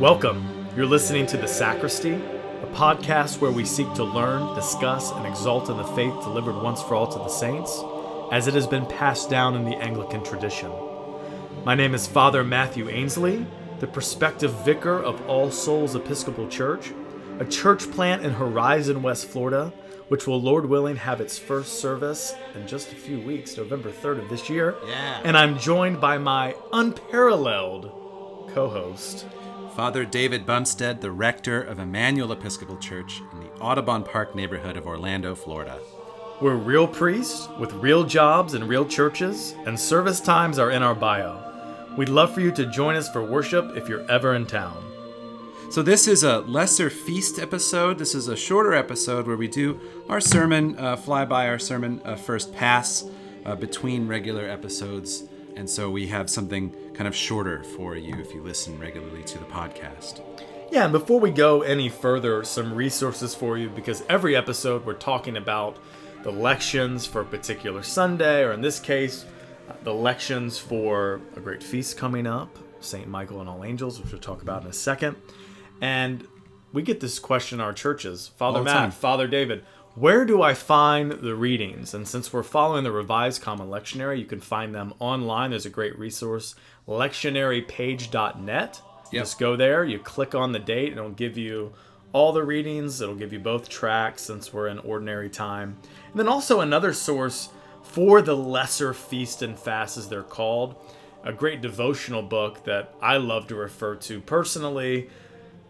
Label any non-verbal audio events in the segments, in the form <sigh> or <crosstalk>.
Welcome. You're listening to The Sacristy, a podcast where we seek to learn, discuss, and exalt in the faith delivered once for all to the saints, as it has been passed down in the Anglican tradition. My name is Father Matthew Ainsley, the prospective vicar of All Souls Episcopal Church, a church plant in Horizon, West Florida, which will, Lord willing, have its first service in just a few weeks, November 3rd of this year. Yeah. And I'm joined by my unparalleled co host, Father David Bumstead, the rector of Emmanuel Episcopal Church in the Audubon Park neighborhood of Orlando, Florida. We're real priests with real jobs and real churches, and service times are in our bio. We'd love for you to join us for worship if you're ever in town. So, this is a lesser feast episode. This is a shorter episode where we do our sermon, uh, fly by our sermon uh, first pass uh, between regular episodes. And so, we have something kind of shorter for you if you listen regularly to the podcast. Yeah, and before we go any further, some resources for you because every episode we're talking about the lections for a particular Sunday, or in this case, the lections for a great feast coming up, St. Michael and All Angels, which we'll talk about in a second. And we get this question in our churches Father Matt, time. Father David, where do I find the readings? And since we're following the Revised Common Lectionary, you can find them online. There's a great resource, lectionarypage.net. Yep. Just go there, you click on the date, and it'll give you all the readings. It'll give you both tracks since we're in ordinary time. And then also another source for the lesser feast and fast, as they're called. A great devotional book that I love to refer to personally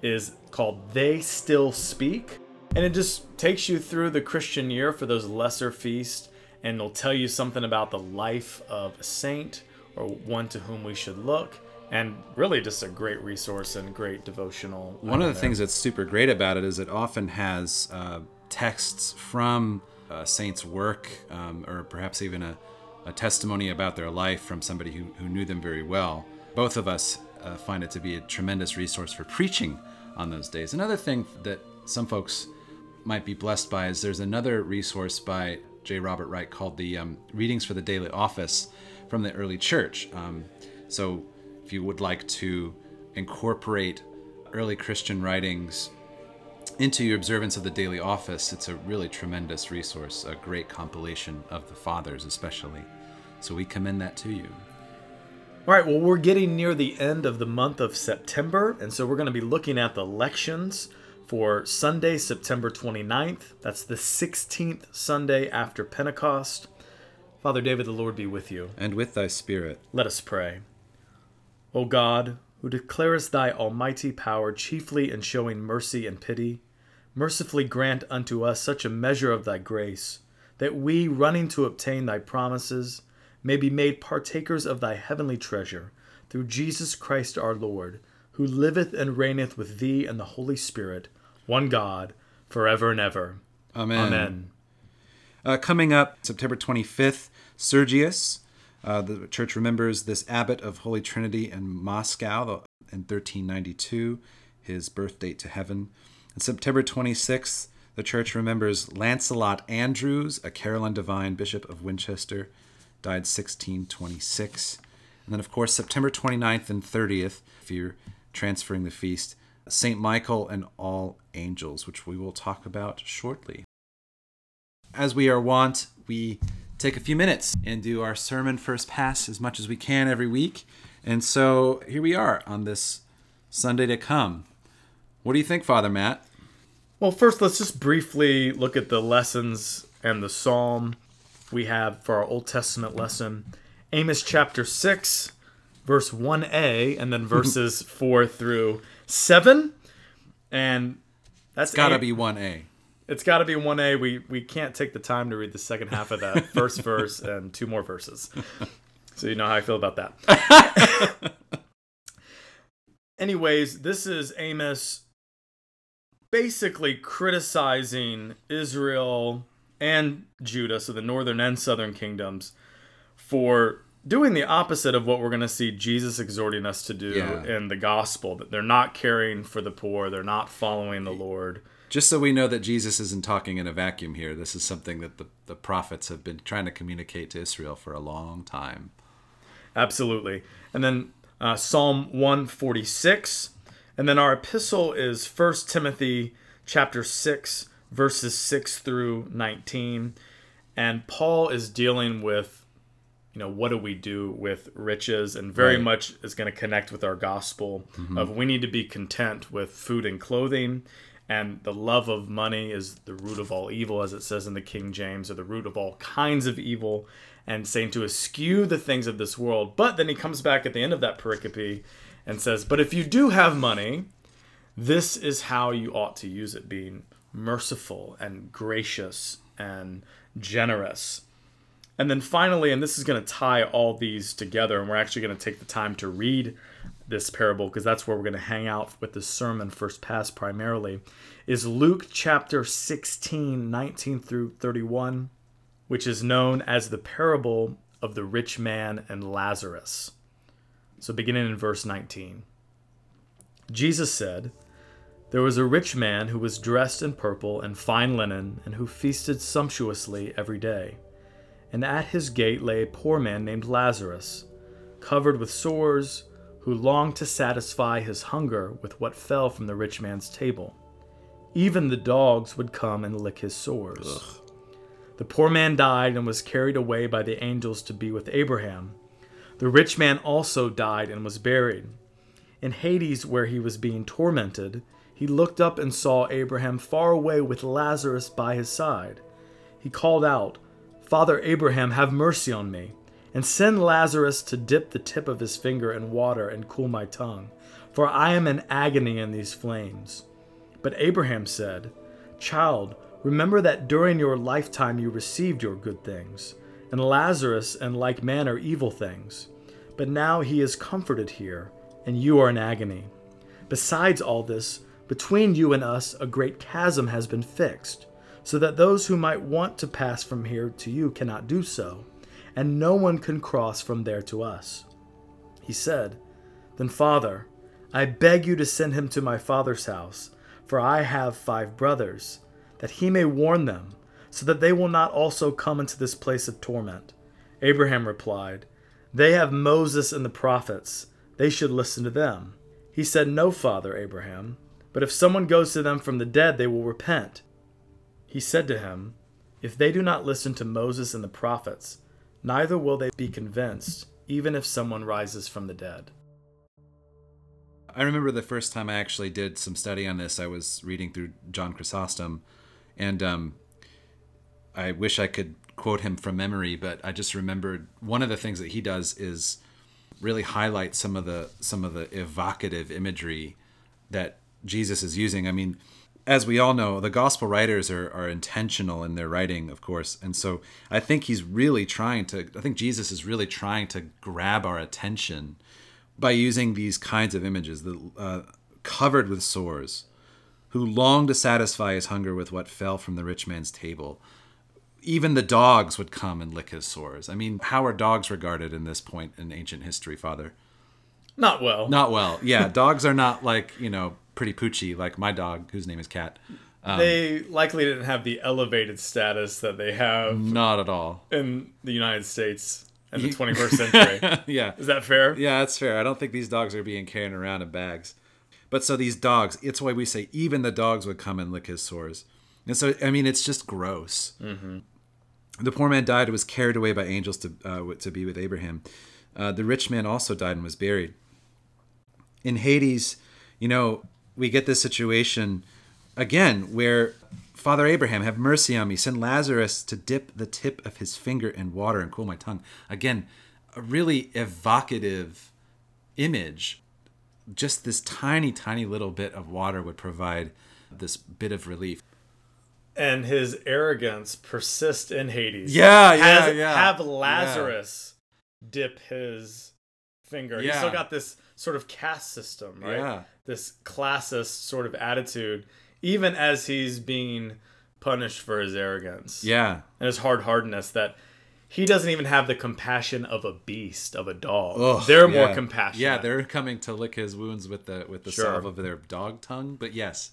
is called They Still Speak. And it just takes you through the Christian year for those lesser feasts and it'll tell you something about the life of a saint or one to whom we should look. And really, just a great resource and great devotional. One of the there. things that's super great about it is it often has uh, texts from a saint's work, um, or perhaps even a, a testimony about their life from somebody who, who knew them very well. Both of us uh, find it to be a tremendous resource for preaching on those days. Another thing that some folks might be blessed by is there's another resource by J. Robert Wright called the um, Readings for the Daily Office from the early church. Um, so if you would like to incorporate early Christian writings into your observance of the daily office, it's a really tremendous resource, a great compilation of the fathers, especially. So we commend that to you. All right, well, we're getting near the end of the month of September, and so we're going to be looking at the lections for Sunday, September 29th. That's the 16th Sunday after Pentecost. Father David, the Lord be with you. And with thy spirit, Let us pray. O God, who declarest thy almighty power chiefly in showing mercy and pity, mercifully grant unto us such a measure of thy grace, that we, running to obtain thy promises, may be made partakers of thy heavenly treasure, through Jesus Christ our Lord, who liveth and reigneth with thee and the Holy Spirit, one God, forever and ever. Amen. Amen. Uh, coming up September 25th, Sergius. Uh, the church remembers this abbot of Holy Trinity in Moscow in 1392, his birth date to heaven. And September 26th, the church remembers Lancelot Andrewes, a Caroline Divine Bishop of Winchester, died 1626. And then, of course, September 29th and 30th, if you're transferring the feast, St. Michael and all angels, which we will talk about shortly. As we are wont, we take a few minutes and do our sermon first pass as much as we can every week. And so here we are on this Sunday to come. What do you think, Father Matt? Well, first, let's just briefly look at the lessons and the psalm we have for our Old Testament lesson Amos chapter 6, verse 1a, and then <laughs> verses 4 through 7. And that's got to be 1A. It's got to be 1a. We, we can't take the time to read the second half of that <laughs> first verse and two more verses. <laughs> So you know how I feel about that. Anyways, this is Amos basically criticizing Israel and Judah, so the northern and southern kingdoms, for doing the opposite of what we're going to see Jesus exhorting us to do Yeah. in the gospel. That they're not caring for the poor, they're not following the Lord. just so we know that Jesus isn't talking in a vacuum here, this is something that the, the prophets have been trying to communicate to Israel for a long time. Absolutely. And then uh, Psalm 146. And then our epistle is 1 Timothy chapter 6, verses 6 through 19. And Paul is dealing with, you know, what do we do with riches? And very Right. much is going to connect with our gospel mm-hmm. of we need to be content with food and clothing. And the love of money is the root of all evil, as it says in the King James, or the root of all kinds of evil, and saying to eschew the things of this world. But then he comes back at the end of that pericope and says, But if you do have money, this is how you ought to use it being merciful and gracious and generous. And then finally, and this is going to tie all these together, and we're actually going to take the time to read this parable because that's where we're going to hang out with this sermon first pass primarily, is Luke chapter 16, 19 through 31, which is known as the parable of the rich man and Lazarus. So beginning in verse 19. Jesus said, There was a rich man who was dressed in purple and fine linen, and who feasted sumptuously every day. And at his gate lay a poor man named Lazarus, covered with sores, who longed to satisfy his hunger with what fell from the rich man's table. Even the dogs would come and lick his sores. The poor man died and was carried away by the angels to be with Abraham. The rich man also died and was buried. In Hades, where he was being tormented, he looked up and saw Abraham far away with Lazarus by his side. He called out, Father Abraham, have mercy on me, and send Lazarus to dip the tip of his finger in water and cool my tongue, for I am in agony in these flames. But Abraham said, Child, remember that during your lifetime you received your good things, and Lazarus in like manner evil things. But now he is comforted here, and you are in agony. Besides all this, between you and us a great chasm has been fixed, so that those who might want to pass from here to you cannot do so, and no one can cross from there to us. He said, Then, Father, I beg you to send him to my father's house, for I have five brothers, that he may warn them, so that they will not also come into this place of torment. Abraham replied, They have Moses and the prophets. They should listen to them. He said, No, Father Abraham, but if someone goes to them from the dead, they will repent. He said to him, If they do not listen to Moses and the prophets, neither will they be convinced, even if someone rises from the dead. I remember the first time I actually did some study on this, I was reading through John Chrysostom, and um, I wish I could quote him from memory, but I just remembered one of the things that he does is really highlight some of the some of the evocative imagery that Jesus is using. I mean, as we all know, the gospel writers are, are intentional in their writing, of course. And so I think he's really trying to, I think Jesus is really trying to grab our attention by using these kinds of images, the, uh, covered with sores, who longed to satisfy his hunger with what fell from the rich man's table. Even the dogs would come and lick his sores. I mean, how are dogs regarded in this point in ancient history, Father? Not well. Not well. Yeah, <laughs> dogs are not like, you know, pretty poochy like my dog, whose name is Cat. Um, they likely didn't have the elevated status that they have not at all. in the United States in the 21st <laughs> century. yeah. Is that fair? Yeah, that's fair. I don't think these dogs are being carried around in bags. But so these dogs, it's why we say even the dogs would come and lick his sores. And so, I mean, it's just gross. Mm-hmm. The poor man died and was carried away by angels to, uh, to be with Abraham. Uh, the rich man also died and was buried. In Hades, you know, we get this situation again where Father Abraham, have mercy on me. Send Lazarus to dip the tip of his finger in water and cool my tongue. Again, a really evocative image. Just this tiny, tiny little bit of water would provide this bit of relief. And his arrogance persist in Hades. Yeah, yeah, Has- yeah. Have Lazarus dip his finger. He's still got this sort of caste system, right? Yeah. This classist sort of attitude, even as he's being punished for his arrogance Yeah. and his hard hardness that he doesn't even have the compassion of a beast, of a dog. Ugh, they're more yeah. compassionate. Yeah, they're coming to lick his wounds with the with the Sure. salve of their dog tongue. But yes,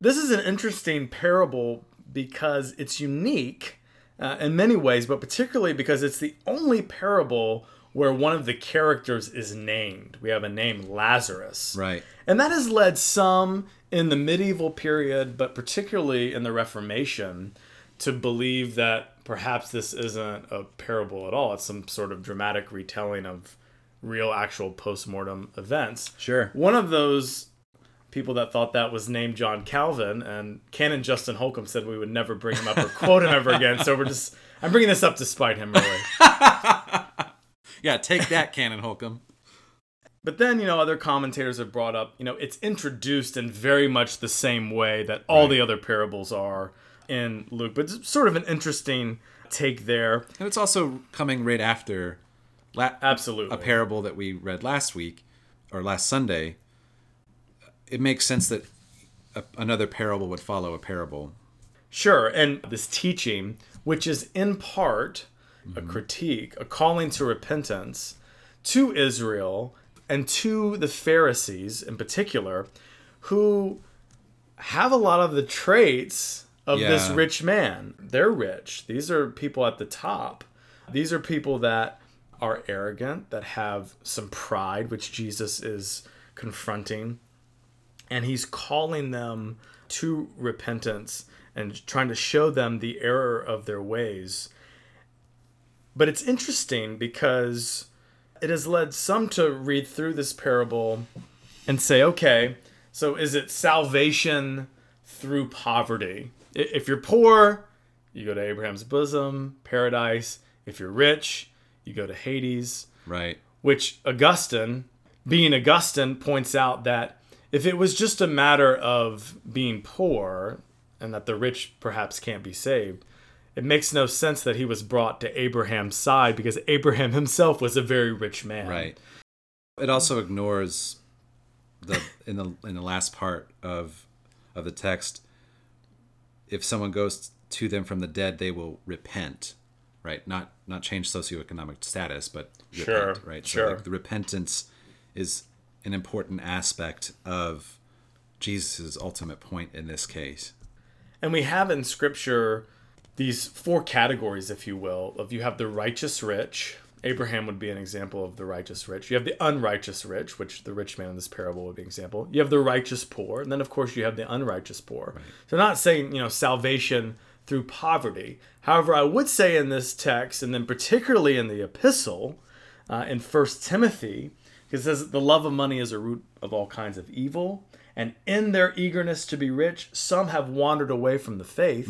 This is an interesting parable because it's unique uh, in many ways, but particularly because it's the only parable where one of the characters is named. We have a name, Lazarus. Right. And that has led some in the medieval period, but particularly in the Reformation, to believe that perhaps this isn't a parable at all. It's some sort of dramatic retelling of real, actual postmortem events. Sure. One of those people that thought that was named John Calvin, and Canon Justin Holcomb said we would never bring him up or quote him ever again. So we're just, I'm bringing this up to spite him, really. <laughs> Yeah, take that, Canon Holcomb. <laughs> But then, you know, other commentators have brought up, you know, it's introduced in very much the same way that all Right. the other parables are in Luke. But it's sort of an interesting take there. And it's also coming right after la- Absolutely. a parable that we read last week or last Sunday. It makes sense that a, another parable would follow a parable. Sure. And this teaching, which is in part a critique, a calling to repentance to Israel and to the Pharisees in particular, who have a lot of the traits of this rich man. They're rich. These are people at the top. These are people that are arrogant, that have some pride, which Jesus is confronting and he's calling them to repentance and trying to show them the error of their ways. But it's interesting because it has led some to read through this parable and say, okay, so is it salvation through poverty? If you're poor, you go to Abraham's bosom, paradise. If you're rich, you go to Hades Right. which Augustine, being Augustine, points out that if it was just a matter of being poor and that the rich perhaps can't be saved, it makes no sense that he was brought to Abraham's side because Abraham himself was a very rich man. Right. It also ignores the in the in the last part of of the text. If someone goes to them from the dead, they will repent. Right. Not not change socioeconomic status, but Sure, repent. Right. sure. So like the repentance is an important aspect of Jesus' ultimate point in this case. And we have in scripture these four categories, if you will, of you have the righteous rich. Abraham would be an example of the righteous rich. You have the unrighteous rich, which the rich man in this parable would be an example. You have the righteous poor, and then of course you have the unrighteous poor. So not saying, you know, salvation through poverty. However, I would say in this text, and then particularly in the epistle, uh, in First Timothy, it says the love of money is a root of all kinds of evil, and in their eagerness to be rich, some have wandered away from the faith.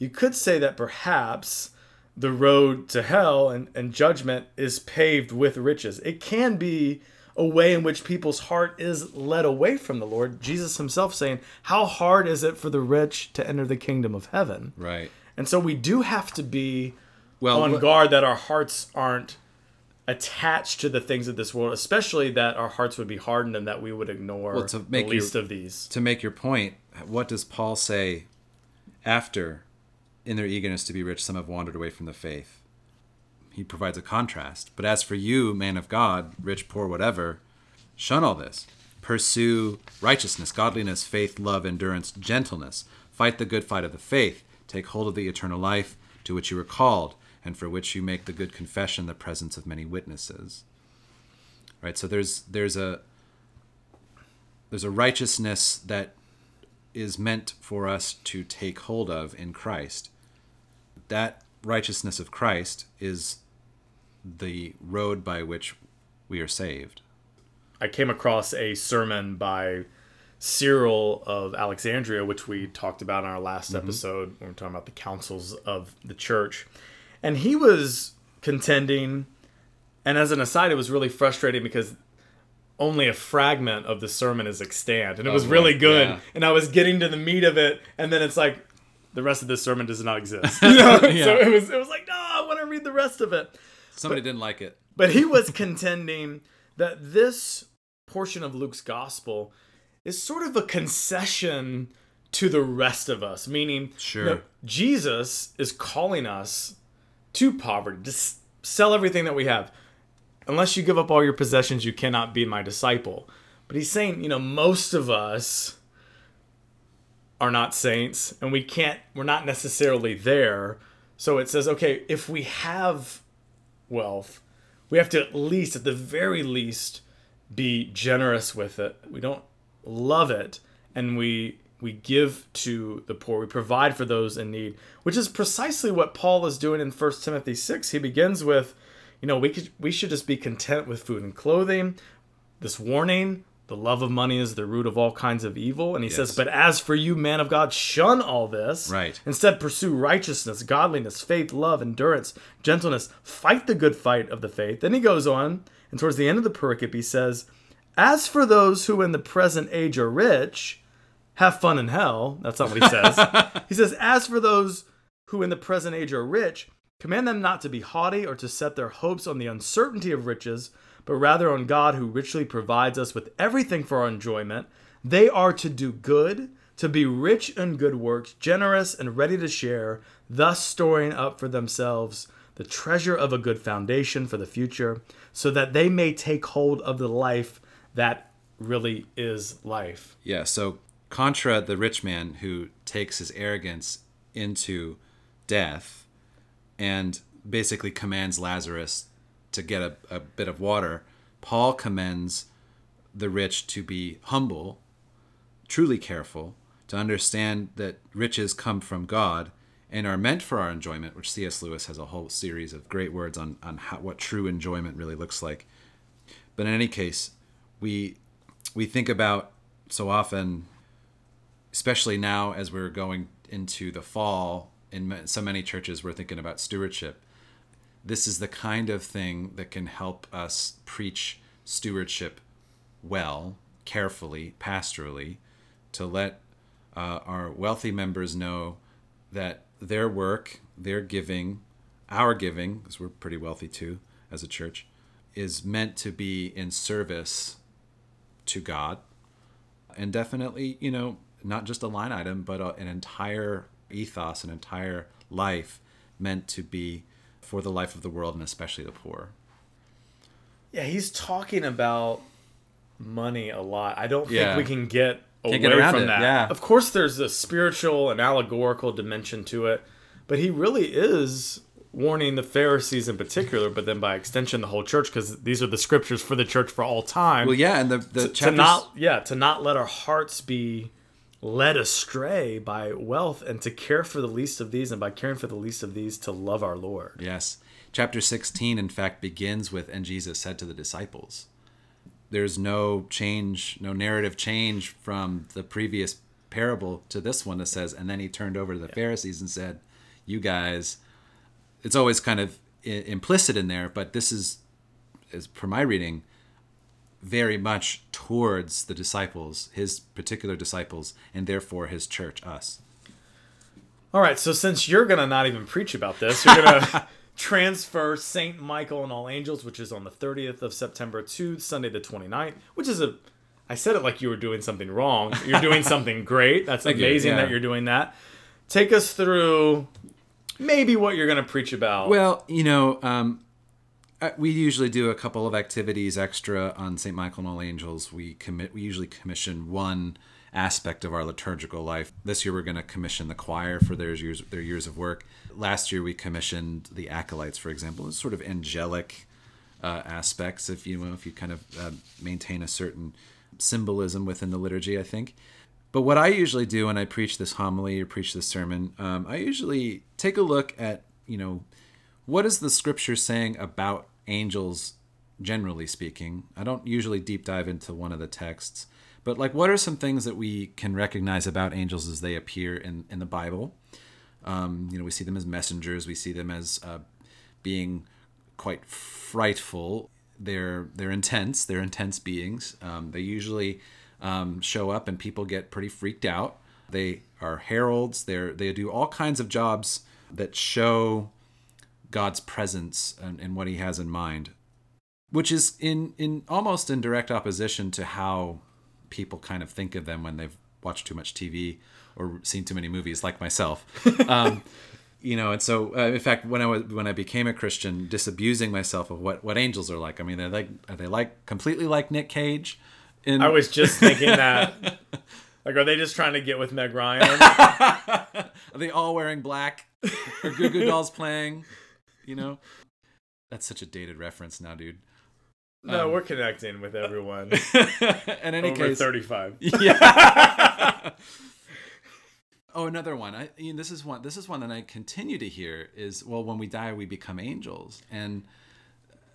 You could say that perhaps the road to hell and, and judgment is paved with riches. It can be a way in which people's heart is led away from the Lord. Jesus himself saying, How hard is it for the rich to enter the kingdom of heaven? Right. And so we do have to be Well, on guard that our hearts aren't attached to the things of this world, especially that our hearts would be hardened and that we would ignore Well, to the make your- least of these. to make your point, what does Paul say after, in their eagerness to be rich, some have wandered away from the faith? He provides a contrast. But as for you, man of God, rich, poor, whatever, shun all this. Pursue righteousness, godliness, faith, love, endurance, gentleness. Fight the good fight of the faith. Take hold of the eternal life to which you were called, and for which you make the good confession the presence of many witnesses. Right. So there's there's a there's a righteousness that is meant for us to take hold of in Christ. That righteousness of Christ is the road by which we are saved. I came across a sermon by Cyril of Alexandria, which we talked about in our last mm-hmm. episode when we were talking about the councils of the church. And he was contending, and as an aside, it was really frustrating because only a fragment of the sermon is extant. And it was oh, really good. yeah. And I was getting to the meat of it, and then it's like, the rest of this sermon does not exist. <laughs> <laughs> You know? Yeah. So it was it was like, no, I want to read the rest of it. Somebody didn't like it. But he was <laughs> contending that this portion of Luke's gospel is sort of a concession to the rest of us, meaning Sure. you know, Jesus is calling us to poverty, to sell everything that we have. Unless you give up all your possessions, you cannot be my disciple. But he's saying, you know, most of us are not saints and we can't we're not necessarily there. So it says, okay, if we have wealth, we have to at least at the very least be generous with it. We don't love it and we we give to the poor. We provide for those in need, which is precisely what Paul is doing in 1 Timothy 6. He begins with, you know, we could we should just be content with food and clothing. This warning, the love of money is the root of all kinds of evil. And he Yes. says, But as for you, man of God, shun all this. Right. Instead, pursue righteousness, godliness, faith, love, endurance, gentleness. Fight the good fight of the faith. Then he goes on, and towards the end of the pericope, he says, As for those who in the present age are rich, have fun in hell. That's not what he says. <laughs> he says, As for those who in the present age are rich, command them not to be haughty or to set their hopes on the uncertainty of riches, but rather on God who richly provides us with everything for our enjoyment. They are to do good, to be rich in good works, generous and ready to share, thus storing up for themselves the treasure of a good foundation for the future, so that they may take hold of the life that really is life. Yeah, so contra the rich man who takes his arrogance into death and basically commands Lazarus to get a, a bit of water, Paul commends the rich to be humble, truly careful, to understand that riches come from God and are meant for our enjoyment, which C.S. Lewis has a whole series of great words on, on how, what true enjoyment really looks like. But in any case, we we think about so often especially now as we're going into the fall in so many churches we're thinking about stewardship. This is the kind of thing that can help us preach stewardship well carefully pastorally to let uh, our wealthy members know that their work their giving our giving because we're pretty wealthy too as a church is meant to be in service to god. And definitely you know not just a line item but a, an entire ethos an entire life meant to be for the life of the world and especially the poor Yeah, he's talking about money a lot. I don't think we can get away get from it, that. yeah. Of course, there's a spiritual and allegorical dimension to it, but he really is warning the Pharisees in particular, but then by extension the whole church, because these are the scriptures for the church for all time. well yeah and the, the to chapters not yeah to not let our hearts be led astray by wealth and to care for the least of these and by caring for the least of these to love our lord Yes. Chapter 16, in fact, begins with, and Jesus said to the disciples. There's no change, no narrative change from the previous parable to this one that says, and then he turned over to the Pharisees and said, You guys, it's always kind of i- implicit in there, but this is, is per my reading, very much towards the disciples, his particular disciples, and therefore his church, us. all right so since you're gonna not even preach about this you're gonna <laughs> transfer saint michael and all angels which is on the 30th of september to sunday the 29th which is a i said it like you were doing something wrong. You're doing something <laughs> great. That's you, amazing yeah. that you're doing that. Take us through maybe what you're gonna preach about. Well, you know, um, we usually do a couple of activities extra on St. Michael and All Angels. We commit. We usually commission one aspect of our liturgical life. This year, we're going to commission the choir for their years their years of work. Last year, we commissioned the acolytes, for example, as sort of angelic uh, aspects. If you know, if you kind of uh, maintain a certain symbolism within the liturgy, I think. But what I usually do when I preach this homily or preach this sermon, um, I usually take a look at, you know, what is the scripture saying about angels, generally speaking? I don't usually deep dive into one of the texts, but like, what are some things that we can recognize about angels as they appear in, in the Bible? Um, you know, we see them as messengers, we see them as uh, being quite frightful. They're they're intense. They're intense beings. Um, they usually um, show up and people get pretty freaked out. They are heralds. They're they do all kinds of jobs that show God's presence and, and what He has in mind, which is in in almost in direct opposition to how people kind of think of them when they've watched too much TV or seen too many movies, like myself. <laughs> Um, you know, and so uh, in fact, when I was when I became a Christian, disabusing myself of what what angels are like. I mean, they're like are they like completely like Nick Cage? In, i was just thinking that <laughs> Like, are they just trying to get with Meg Ryan? <laughs> Are they all wearing black? Are Goo Goo Dolls playing? You know, that's such a dated reference now, dude. no, Um, we're connecting with everyone <laughs> In any over case, 35. <laughs> <laughs> yeah. oh, another one. I, Ian, this is one. This is one that I continue to hear is well, when we die, we become angels, and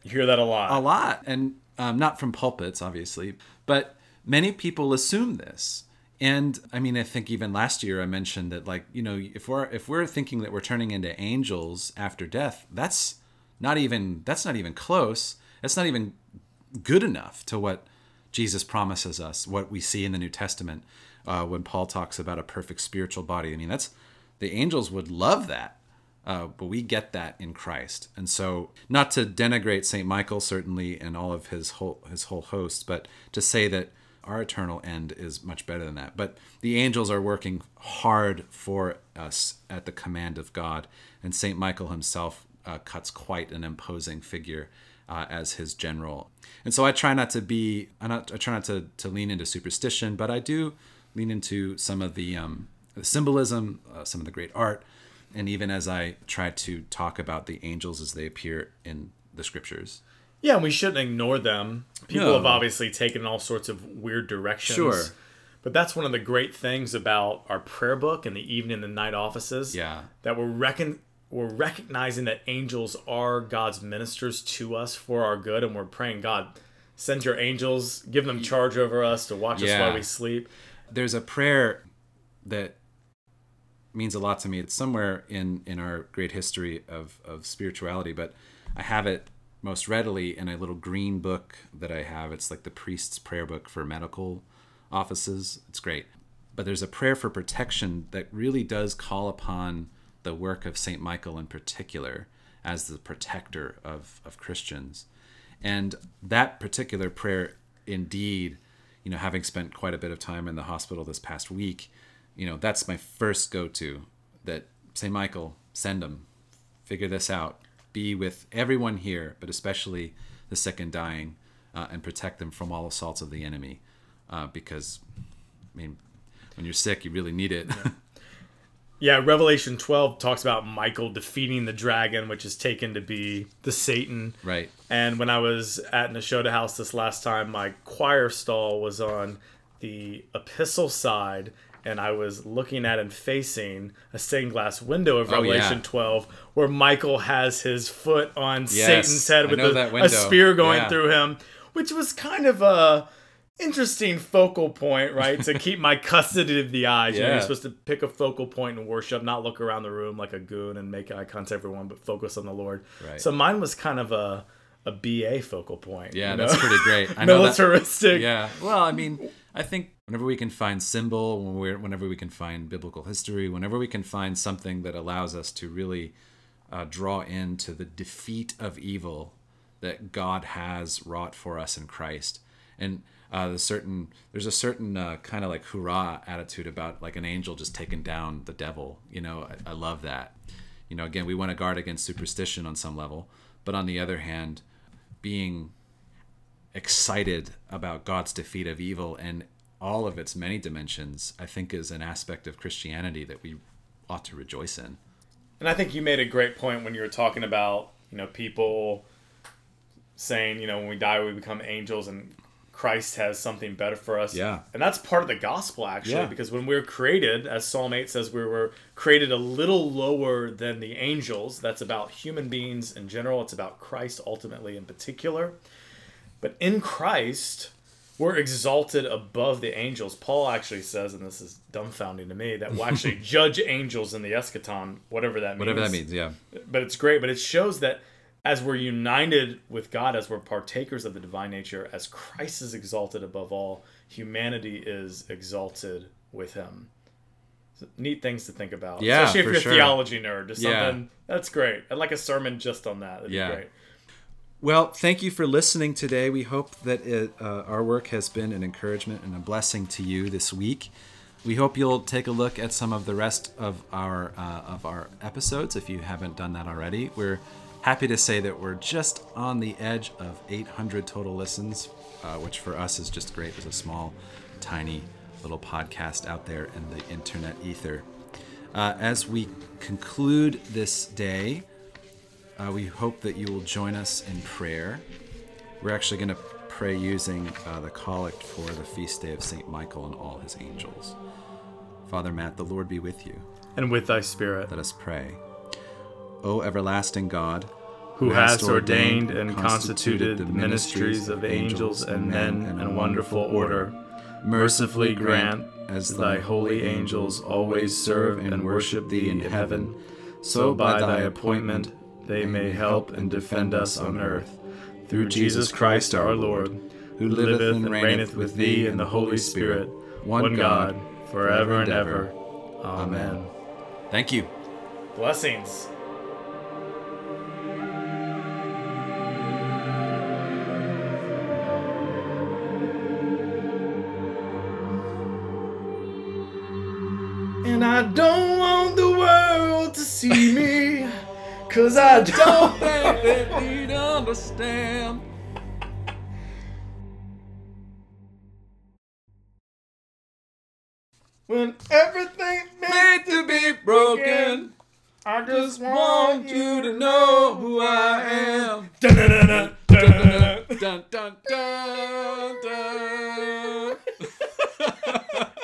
You hear that a lot. a lot, and um, not from pulpits, obviously, but many people assume this. And I mean, I think even last year I mentioned that, like, you know, if we're if we're thinking that we're turning into angels after death, that's not even that's not even close. That's not even good enough to what Jesus promises us, what we see in the New Testament uh, when Paul talks about a perfect spiritual body. I mean, that's the angels would love that, uh, but we get that in Christ. And so, not to denigrate Saint Michael certainly and all of his whole his whole host, but to say that our eternal end is much better than that. But the angels are working hard for us at the command of God, and Saint Michael himself uh, cuts quite an imposing figure uh, as his general. And so I try not to be, I not, I try not to, to lean into superstition, but I do lean into some of the, um, the symbolism, uh, some of the great art, and even as I try to talk about the angels as they appear in the scriptures. Yeah, and we shouldn't ignore them. People No. have obviously taken all sorts of weird directions. Sure. But that's one of the great things about our prayer book and the evening and night offices. Yeah. That we're recon- we're recognizing that angels are God's ministers to us for our good, and we're praying, God, send your angels, give them charge over us to watch us while we sleep. There's a prayer that means a lot to me. It's somewhere in in our great history of of spirituality, but I have it most readily in a little green book that I have. It's like the priest's prayer book for medical offices. It's great. But there's a prayer for protection that really does call upon the work of Saint Michael in particular as the protector of of Christians. And that particular prayer indeed, you know, having spent quite a bit of time in the hospital this past week, you know, that's my first go to that St. Michael, send them, figure this out, be with everyone here, but especially the sick and dying, uh, and protect them from all assaults of the enemy. Uh, because, I mean, when you're sick, you really need it. <laughs> Yeah, Revelation 12 talks about Michael defeating the dragon, which is taken to be the Satan. right. And when I was at Nashotah House this last time, my choir stall was on the epistle side, and I was looking at and facing a stained glass window of Oh, Revelation yeah. 12, where Michael has his foot on Yes, Satan's head with a, a spear going Yeah. through him, which was kind of a interesting focal point, right? to keep my <laughs> custody of the eyes. You know, Yeah. you're supposed to pick a focal point in worship, not look around the room like a goon and make eye contact with everyone, but focus on the Lord. Right. So mine was kind of a a BA focal point. Yeah, you know? that's pretty great. I <laughs> know that, militaristic. Yeah. Well, I mean, I think whenever we can find symbol, whenever we can find biblical history, whenever we can find something that allows us to really uh, draw into the defeat of evil that God has wrought for us in Christ, and uh, the certain there's a certain uh, kind of like hurrah attitude about like an angel just taking down the devil. You know, I, I love that. You know, again, we want to guard against superstition on some level, but on the other hand, being excited about God's defeat of evil and all of its many dimensions, I think is an aspect of Christianity that we ought to rejoice in. And I think you made a great point when you were talking about, you know, people saying, you know, when we die, we become angels and Christ has something better for us. Yeah. And that's part of the gospel, actually, Yeah. because when we're created, as Psalm 8 says, we were created a little lower than the angels. That's about human beings in general, it's about Christ ultimately in particular. But in Christ, we're exalted above the angels. Paul actually says, and this is dumbfounding to me, that we'll actually <laughs> judge angels in the eschaton, whatever that means. Whatever that means, yeah. But it's great. But it shows that as we're united with God, as we're partakers of the divine nature, as Christ is exalted above all, humanity is exalted with him. So neat things to think about. Yeah, Especially if you're a sure. theology nerd. Yeah. something that's great. I'd like a sermon just on that. That'd Yeah. be great. Well, thank you for listening today. We hope that it, uh, our work has been an encouragement and a blessing to you this week. We hope you'll take a look at some of the rest of our uh, of our episodes if you haven't done that already. We're happy to say that we're just on the edge of 800 total listens, uh, which for us is just great. as a small, tiny little podcast out there in the internet ether. Uh, as we conclude this day, uh, we hope that you will join us in prayer. We're actually going to pray using uh, the collect for the feast day of St. Michael and all his angels. Father Matt, the Lord be with you. And with thy spirit, Let us pray. O everlasting God, who hast ordained and constituted the ministries of angels and men in wonderful order, mercifully grant, as thy holy angels always serve and worship thee in heaven, so by thy appointment they may help and defend us on earth. Through Jesus Christ our Lord, who liveth and reigneth with thee in the Holy Spirit, one God, forever and ever. Amen. Thank you. Blessings. And I don't want the world to see me, Cause I don't, think that need to understand. When everything made to be broken, I just want you to know who I am. Dun dun dun dun dun dun dun dun. dun. <laughs>